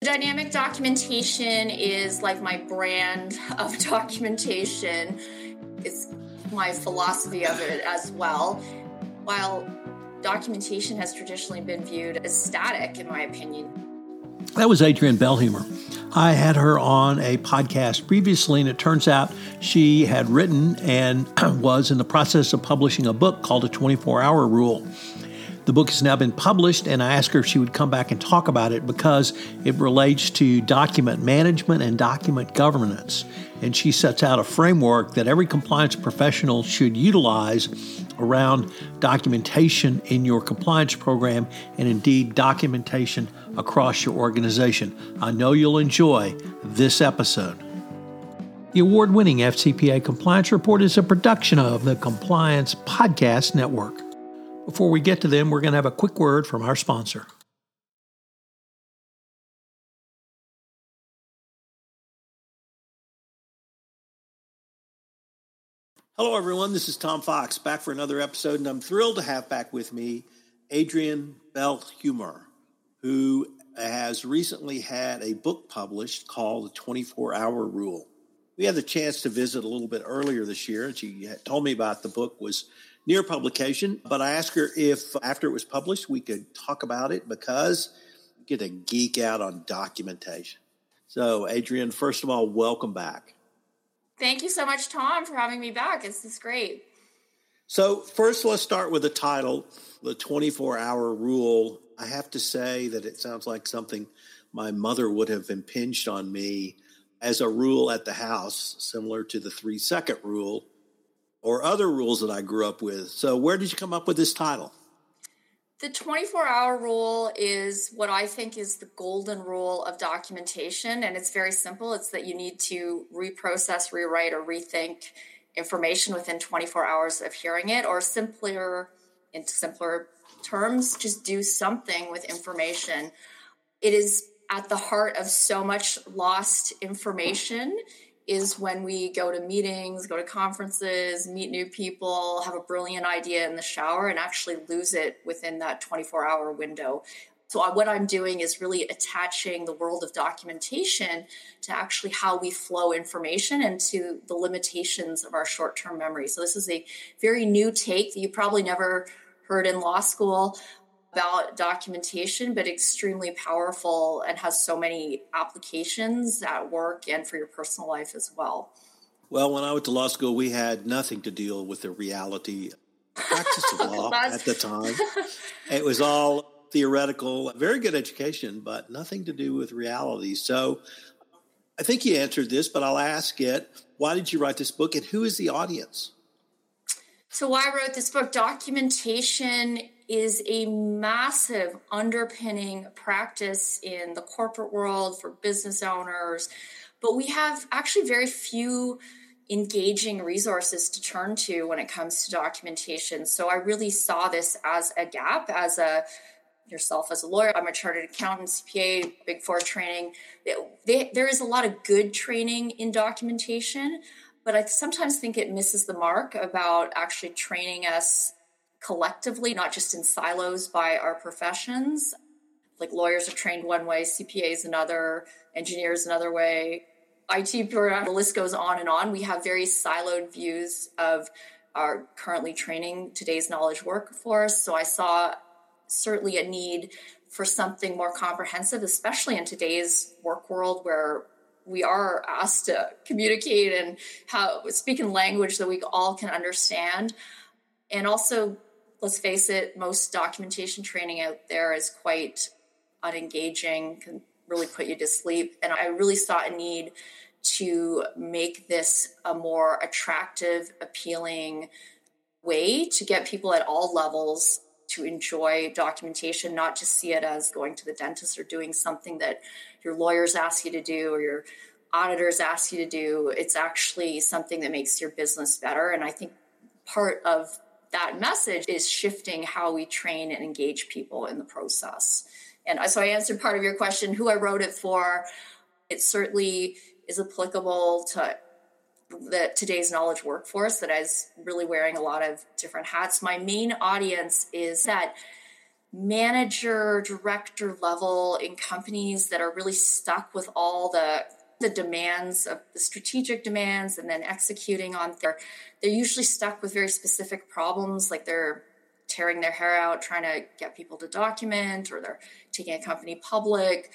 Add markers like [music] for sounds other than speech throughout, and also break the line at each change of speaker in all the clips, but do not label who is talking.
Dynamic documentation is like my brand of [laughs] documentation. It's my philosophy of it as well. While documentation has traditionally been viewed as static, in my opinion.
That was Adrienne Bellehumeur. I had her on a podcast previously, and it turns out she had written and [clears throat] was in the process of publishing a book called A 24 Hour Rule. The book has now been published, and I asked her if she would come back and talk about it because it relates to document management and document governance. And she sets out a framework that every compliance professional should utilize around documentation in your compliance program and indeed documentation across your organization. I know you'll enjoy this episode. The award winning FCPA Compliance Report is a production of the Compliance Podcast Network. Before we get to them, we're going to have a quick word from our sponsor. Hello, everyone. This is Tom Fox back for another episode, and I'm thrilled to have back with me Adrienne Bellehumeur, who has recently had a book published called The 24 Hour Rule. We had the chance to visit a little bit earlier this year, and she told me about the book was near publication, but I asked her if after it was published, we could talk about it because we get a geek out on documentation. So, Adrian, first of all, welcome back.
Thank you so much, Tom, for having me back. This is great.
So, first, let's start with the title, The 24 Hour Rule. I have to say that it sounds like something my mother would have impinged on me as a rule at the house, similar to the three second rule or other rules that I grew up with. So, where did you come up with this title?
The 24 hour rule is what I think is the golden rule of documentation. And it's very simple it's that you need to reprocess, rewrite, or rethink information within 24 hours of hearing it, or simpler, in simpler terms, just do something with information. It is at the heart of so much lost information is when we go to meetings, go to conferences, meet new people, have a brilliant idea in the shower, and actually lose it within that 24 hour window. So, uh, what I'm doing is really attaching the world of documentation to actually how we flow information and to the limitations of our short term memory. So, this is a very new take that you probably never heard in law school about documentation, but extremely powerful and has so many applications at work and for your personal life as well.
Well, when I went to law school, we had nothing to deal with the reality practice of law [laughs] at the time. It was all theoretical, very good education, but nothing to do with reality. So I think you answered this, but I'll ask it. Why did you write this book and who is the audience?
So, why I wrote this book, documentation is a massive underpinning practice in the corporate world for business owners. But we have actually very few engaging resources to turn to when it comes to documentation. So I really saw this as a gap, as a yourself as a lawyer. I'm a chartered accountant, CPA, Big Four training. There is a lot of good training in documentation, but I sometimes think it misses the mark about actually training us collectively, not just in silos by our professions. Like lawyers are trained one way, CPAs another, engineers another way, IT, the list goes on and on. We have very siloed views of our currently training today's knowledge workforce. So I saw certainly a need for something more comprehensive, especially in today's work world where we are asked to communicate and how speak in language that we all can understand. And also, let's face it, most documentation training out there is quite unengaging, can really put you to sleep. And I really saw a need to make this a more attractive, appealing way to get people at all levels to enjoy documentation, not just see it as going to the dentist or doing something that your lawyers ask you to do or your auditors ask you to do. It's actually something that makes your business better. And I think part of that message is shifting how we train and engage people in the process. And so I answered part of your question who I wrote it for. It certainly is applicable to the today's knowledge workforce that is really wearing a lot of different hats. My main audience is that manager, director level in companies that are really stuck with all the the demands of the strategic demands and then executing on their they're usually stuck with very specific problems like they're tearing their hair out trying to get people to document or they're taking a company public.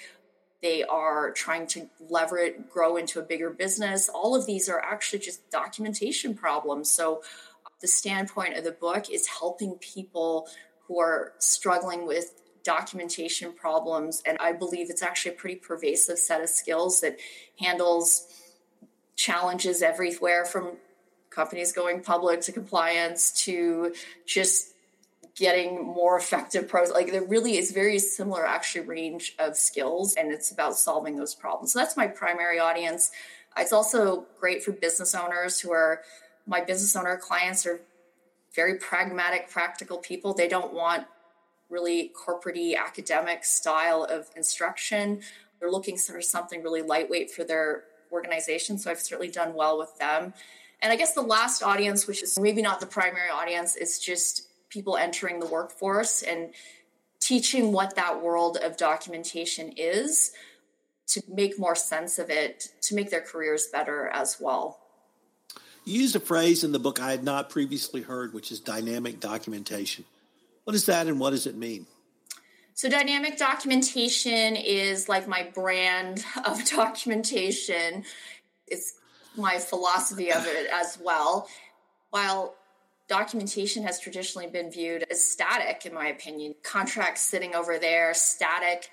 They are trying to leverage grow into a bigger business. All of these are actually just documentation problems. So the standpoint of the book is helping people who are struggling with documentation problems and i believe it's actually a pretty pervasive set of skills that handles challenges everywhere from companies going public to compliance to just getting more effective pros like there really is very similar actually range of skills and it's about solving those problems. So that's my primary audience. It's also great for business owners who are my business owner clients are very pragmatic practical people. They don't want really corporate academic style of instruction they're looking for something really lightweight for their organization so i've certainly done well with them and i guess the last audience which is maybe not the primary audience is just people entering the workforce and teaching what that world of documentation is to make more sense of it, to make their careers better as well.
You used a phrase in the book I had not previously heard, which is dynamic documentation. What is that and what does it mean?
So, dynamic documentation is like my brand [laughs] of documentation. It's my philosophy of it as well. While documentation has traditionally been viewed as static, in my opinion. Contracts sitting over there, static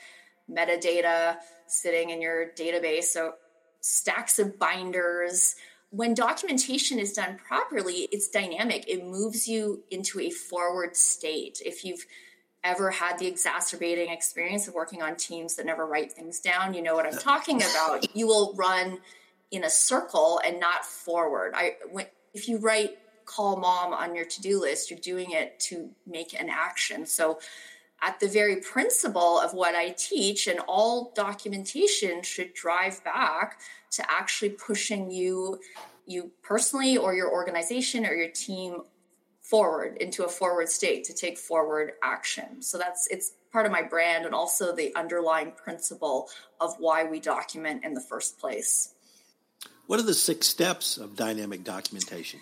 metadata sitting in your database. So, stacks of binders. When documentation is done properly, it's dynamic. It moves you into a forward state. If you've ever had the exacerbating experience of working on teams that never write things down, you know what I'm talking [laughs] about. You will run in a circle and not forward. I when, if you write call mom on your to-do list you're doing it to make an action so at the very principle of what i teach and all documentation should drive back to actually pushing you you personally or your organization or your team forward into a forward state to take forward action. So that's it's part of my brand and also the underlying principle of why we document in the first place.
What are the six steps of dynamic documentation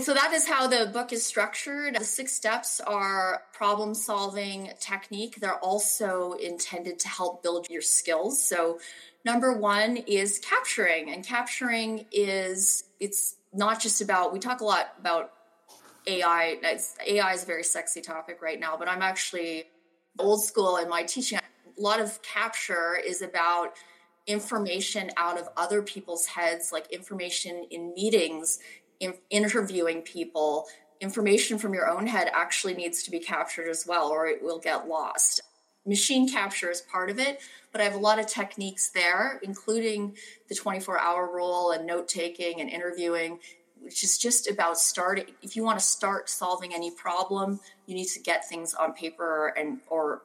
so that is how the book is structured. The six steps are problem solving technique. They're also intended to help build your skills. So number 1 is capturing and capturing is it's not just about we talk a lot about AI. AI is a very sexy topic right now, but I'm actually old school in my teaching. A lot of capture is about information out of other people's heads, like information in meetings, in, interviewing people, information from your own head actually needs to be captured as well, or it will get lost. Machine capture is part of it, but I have a lot of techniques there, including the 24 hour rule and note taking and interviewing, which is just about starting. If you want to start solving any problem, you need to get things on paper and or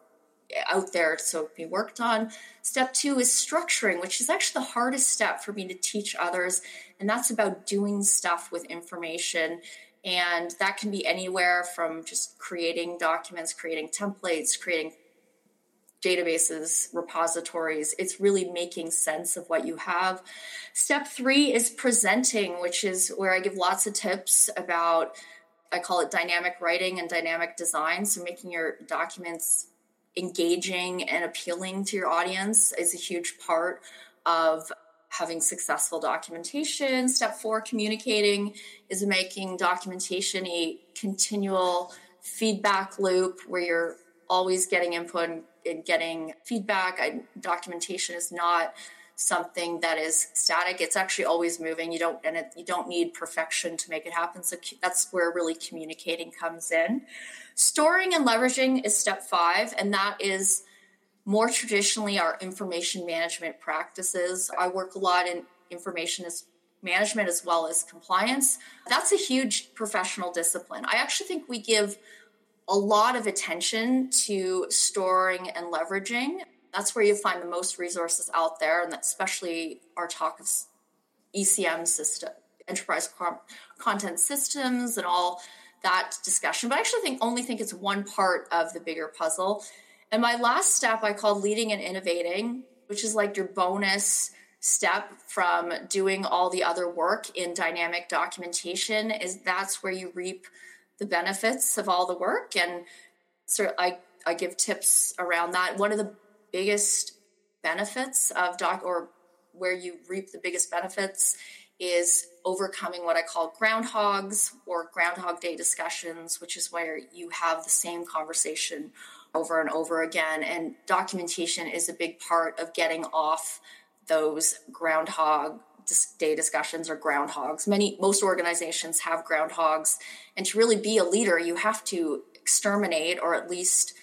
out there so it can be worked on. Step two is structuring, which is actually the hardest step for me to teach others. And that's about doing stuff with information. And that can be anywhere from just creating documents, creating templates, creating databases, repositories. It's really making sense of what you have. Step three is presenting, which is where I give lots of tips about, I call it dynamic writing and dynamic design. So making your documents engaging and appealing to your audience is a huge part of having successful documentation. Step four, communicating is making documentation a continual feedback loop where you're always getting input and getting feedback. I, documentation is not something that is static. It's actually always moving. You don't and it, you don't need perfection to make it happen. So that's where really communicating comes in. Storing and leveraging is step five, and that is more traditionally our information management practices. I work a lot in information as management as well as compliance. That's a huge professional discipline. I actually think we give a lot of attention to storing and leveraging. That's where you find the most resources out there, and especially our talk of ECM system, enterprise content systems, and all that discussion. But I actually think only think it's one part of the bigger puzzle. And my last step I call leading and innovating, which is like your bonus step from doing all the other work in dynamic documentation is that's where you reap the benefits of all the work. And so I, I give tips around that. One of the biggest benefits of doc or where you reap the biggest benefits is overcoming what I call groundhogs or groundhog day discussions, which is where you have the same conversation over and over again. And documentation is a big part of getting off those groundhog day discussions or groundhogs. Many, most organizations have groundhogs. And to really be a leader, you have to exterminate or at least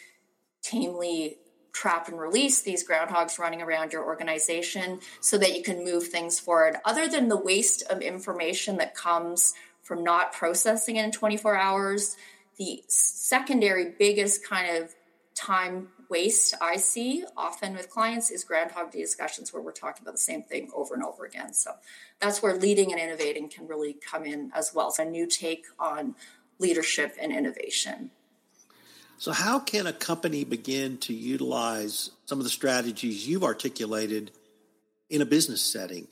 tamely trap and release these groundhogs running around your organization so that you can move things forward. Other than the waste of information that comes from not processing it in 24 hours, the secondary biggest kind of time waste I see often with clients is groundhog day discussions where we're talking about the same thing over and over again. So that's where leading and innovating can really come in as well. So a new take on leadership and innovation.
So, how can a company begin to utilize some of the strategies you've articulated in a business setting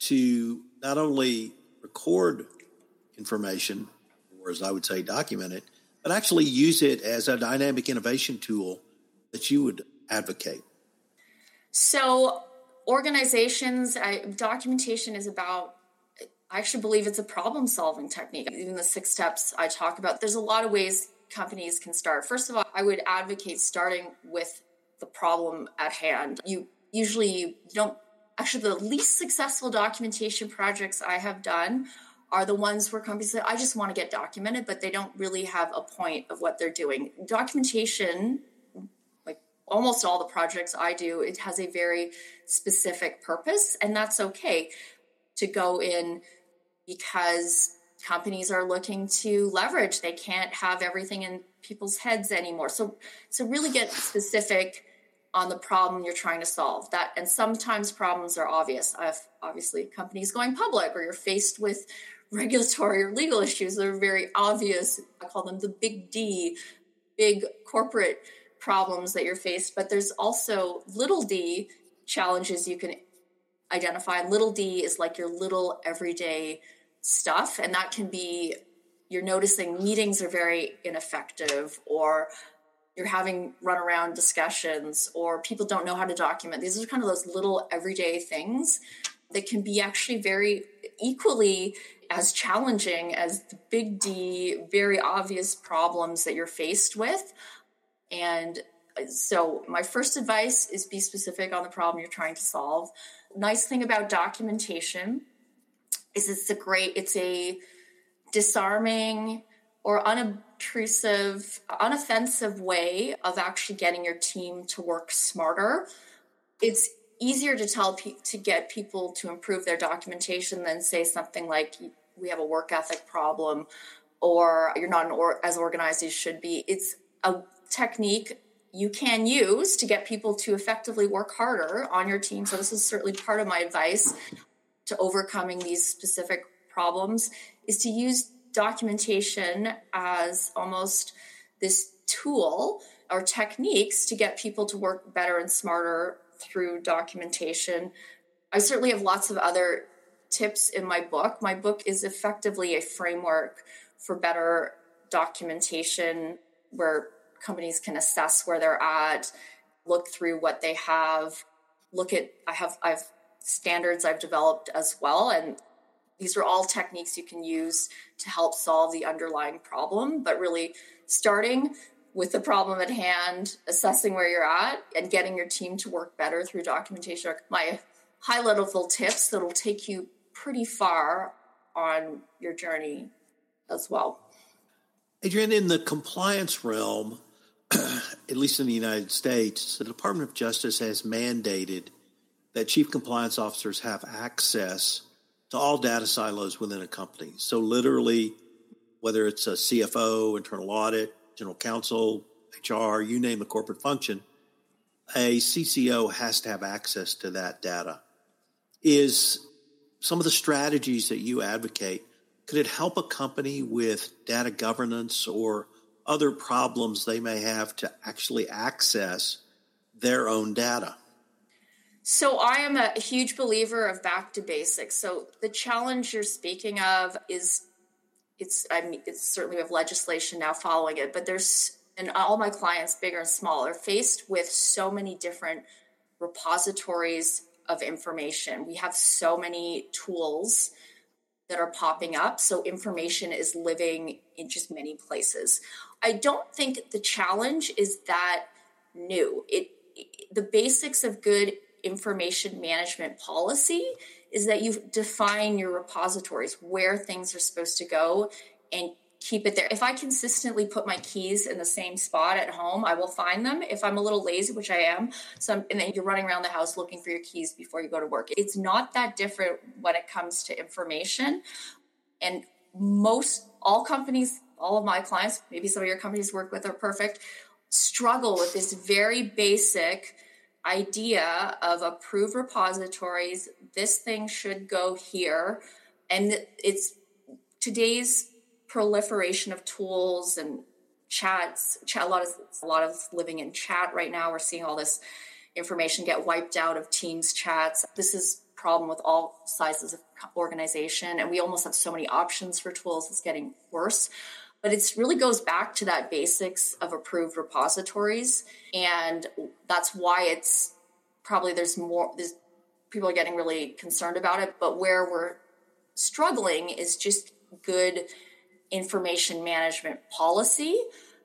to not only record information, or as I would say, document it, but actually use it as a dynamic innovation tool that you would advocate?
So, organizations, I, documentation is about I actually believe it's a problem solving technique. Even the six steps I talk about, there's a lot of ways companies can start. First of all, I would advocate starting with the problem at hand. You usually you don't actually the least successful documentation projects I have done are the ones where companies say, I just want to get documented, but they don't really have a point of what they're doing. Documentation, like almost all the projects I do, it has a very specific purpose, and that's okay to go in because companies are looking to leverage. They can't have everything in people's heads anymore. So, so really get specific on the problem you're trying to solve. That and sometimes problems are obvious. obviously, companies going public, or you're faced with regulatory or legal issues that are very obvious. I call them the big D, big corporate problems that you're faced. But there's also little D challenges you can identify. Little D is like your little everyday stuff and that can be you're noticing meetings are very ineffective or you're having run around discussions or people don't know how to document these are kind of those little everyday things that can be actually very equally as challenging as the big d very obvious problems that you're faced with. And uh, so my first advice is be specific on the problem you're trying to solve. Nice thing about documentation is it's a great it's a disarming or unobtrusive unoffensive way of actually getting your team to work smarter. It's easier to tell pe- to get people to improve their documentation than say something like we have a work ethic problem or you're not or- as organized as you should be it's a technique you can use to get people to effectively work harder on your team so this is certainly part of my advice to overcoming these specific problems is to use documentation as almost this tool or techniques to get people to work better and smarter through documentation. I certainly have lots of other tips in my book. My book is effectively a framework for better documentation where companies can assess where they're at, look through what they have, look at I have I've standards I've developed as well and these are all techniques you can use to help solve the underlying problem, but really starting with the problem at hand, assessing where you're at, and getting your team to work better through documentation my high level tips that'll take you pretty far on your journey as well.
Adrienne, in the compliance realm, [clears throat] at least in the United States, the Department of Justice has mandated that chief compliance officers have access to all data silos within a company. So, literally, whether it's a CFO, internal audit, general counsel, HR, you name a corporate function, a CCO has to have access to that data. Is some of the strategies that you advocate, could it help a company with data governance or other problems they may have to actually access their own data?
So I am a huge believer of back to basics. So the challenge you're speaking of is it's I mean it's certainly we have legislation now following it, but there's and all my clients, bigger and small, are faced with so many different repositories of information. We have so many tools that are popping up. So information is living in just many places. I don't think the challenge is that new. It the basics of good information management policy is that you define your repositories, where things are supposed to go, and keep it there. If I consistently put my keys in the same spot at home, I will find them. If I'm a little lazy, which I am, so I'm, and then you're running around the house looking for your keys before you go to work. It's not that different when it comes to information. And most all companies, all of my clients, maybe some of your companies work with are perfect, struggle with this very basic idea of approved repositories. This thing should go here. And it's today's proliferation of tools and chats. Chat, a lot of a lot of living in chat right now. We're seeing all this information get wiped out of Teams chats. This is problem with all sizes of organization, and we almost have so many options for tools. It's getting worse but it really goes back to that basics of approved repositories and that's why it's probably there's more there's, people are getting really concerned about it but where we're struggling is just good information management policy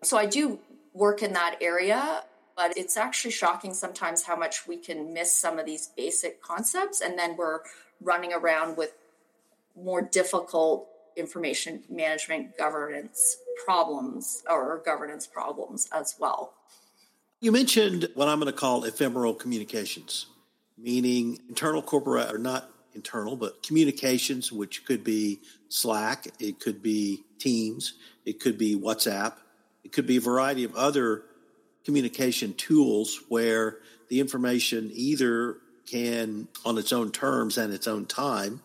so i do work in that area but it's actually shocking sometimes how much we can miss some of these basic concepts and then we're running around with more difficult information management governance problems or governance problems as well.
You mentioned what I'm going to call ephemeral communications, meaning internal corporate or not internal, but communications, which could be Slack, it could be Teams, it could be WhatsApp, it could be a variety of other communication tools where the information either can, on its own terms and its own time,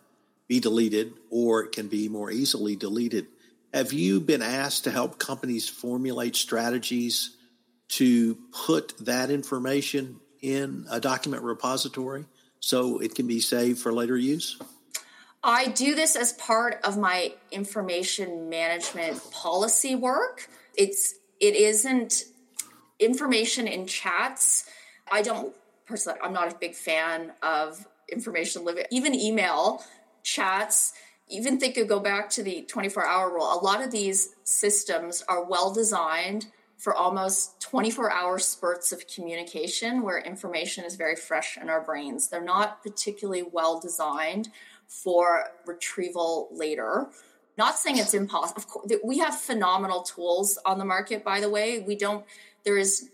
be deleted or it can be more easily deleted. Have you been asked to help companies formulate strategies to put that information in a document repository so it can be saved for later use?
I do this as part of my information management policy work. It's it isn't information in chats. I don't personally I'm not a big fan of information living even email chats, even think of go back to the 24 hour rule. A lot of these systems are well designed for almost 24 hour spurts of communication where information is very fresh in our brains. They're not particularly well designed for retrieval later. Not saying it's impossible. Of course, we have phenomenal tools on the market, by the way. We don't, there is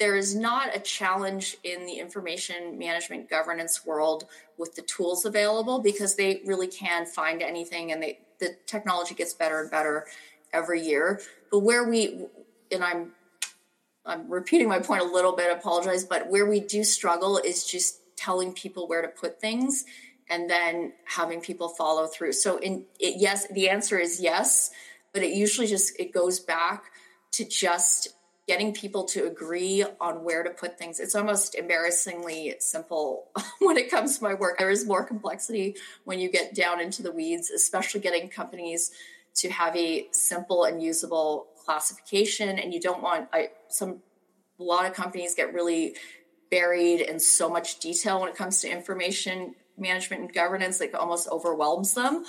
there is not a challenge in the information management governance world with the tools available because they really can find anything and they, the technology gets better and better every year. But where we, and I'm I'm repeating my point a little bit, apologize, but where we do struggle is just telling people where to put things and then having people follow through. So in it, yes, the answer is yes, but it usually just it goes back to just getting people to agree on where to put things. It's almost embarrassingly simple [laughs] when it comes to my work. There is more complexity when you get down into the weeds, especially getting companies to have a simple and usable classification and you don't want I, some a lot of companies get really buried in so much detail when it comes to information management and governance like almost overwhelms them.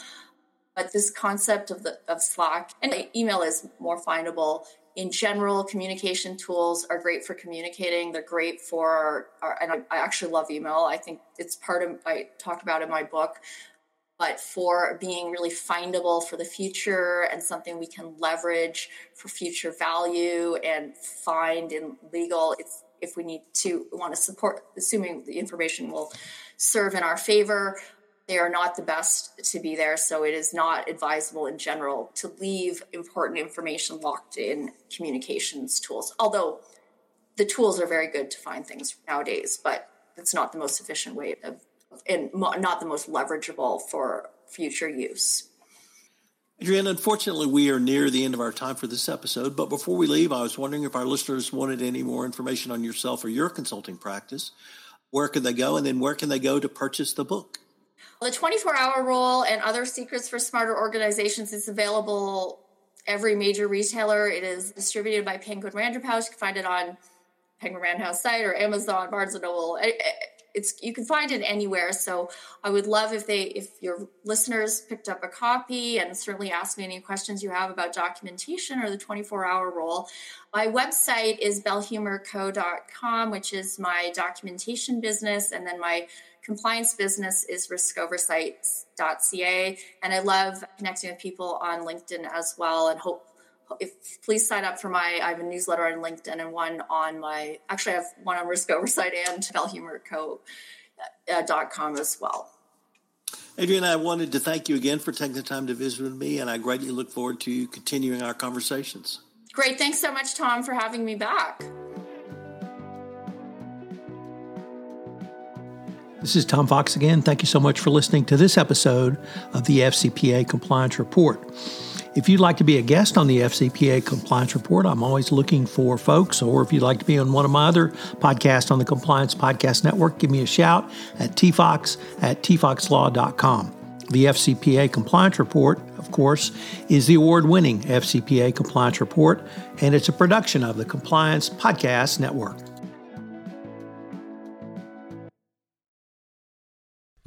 But this concept of the of slack and email is more findable. In general communication tools are great for communicating. They're great for our, and I, I actually love email. I think it's part of i talk about in my book but for being really findable for the future and something we can leverage for future value and find in legal it's if we need to want to support assuming the information will serve in our favor they are not the best to be there. So it is not advisable in general to leave important information locked in communications tools although the tools are very good to find things nowadays but it's not the most efficient way of and not the most leverageable for future use.
Adrienne, unfortunately, we are near the end of our time for this episode. But before we leave, I was wondering if our listeners wanted any more information on yourself or your consulting practice. Where can they go? And then where can they go to purchase the book?
The 24 hour rule and other secrets for smarter organizations is available every major retailer. It is distributed by Penguin Random House. You can find it on Penguin Random House site or Amazon, Barnes and Noble, it's you can find it anywhere. So I would love if they if your listeners picked up a copy and certainly ask me any questions you have about documentation or the 24 hour rule. My website is bellehumeurco.com, which is my documentation business, and then my compliance business is riskoversight.ca. And I love connecting with people on LinkedIn as well and hope if please sign up for my I have a newsletter on LinkedIn and one on my actually I have one on Risk Oversight and bellehumeurco.com uh, uh, as well.
Adrian, I wanted to thank you again for taking the time to visit with me, and I greatly look forward to continuing our conversations.
Great. Thanks so much, Tom, for having me back.
This is Tom Fox again. Thank you so much for listening to this episode of the FCPA Compliance Report. If you'd like to be a guest on the FCPA Compliance Report, I'm always looking for folks. Or if you'd like to be on one of my other podcasts on the Compliance Podcast Network, give me a shout at tfox at tfoxlaw.com. The FCPA Compliance Report, of course, is the award winning FCPA Compliance Report, and it's a production of the Compliance Podcast Network.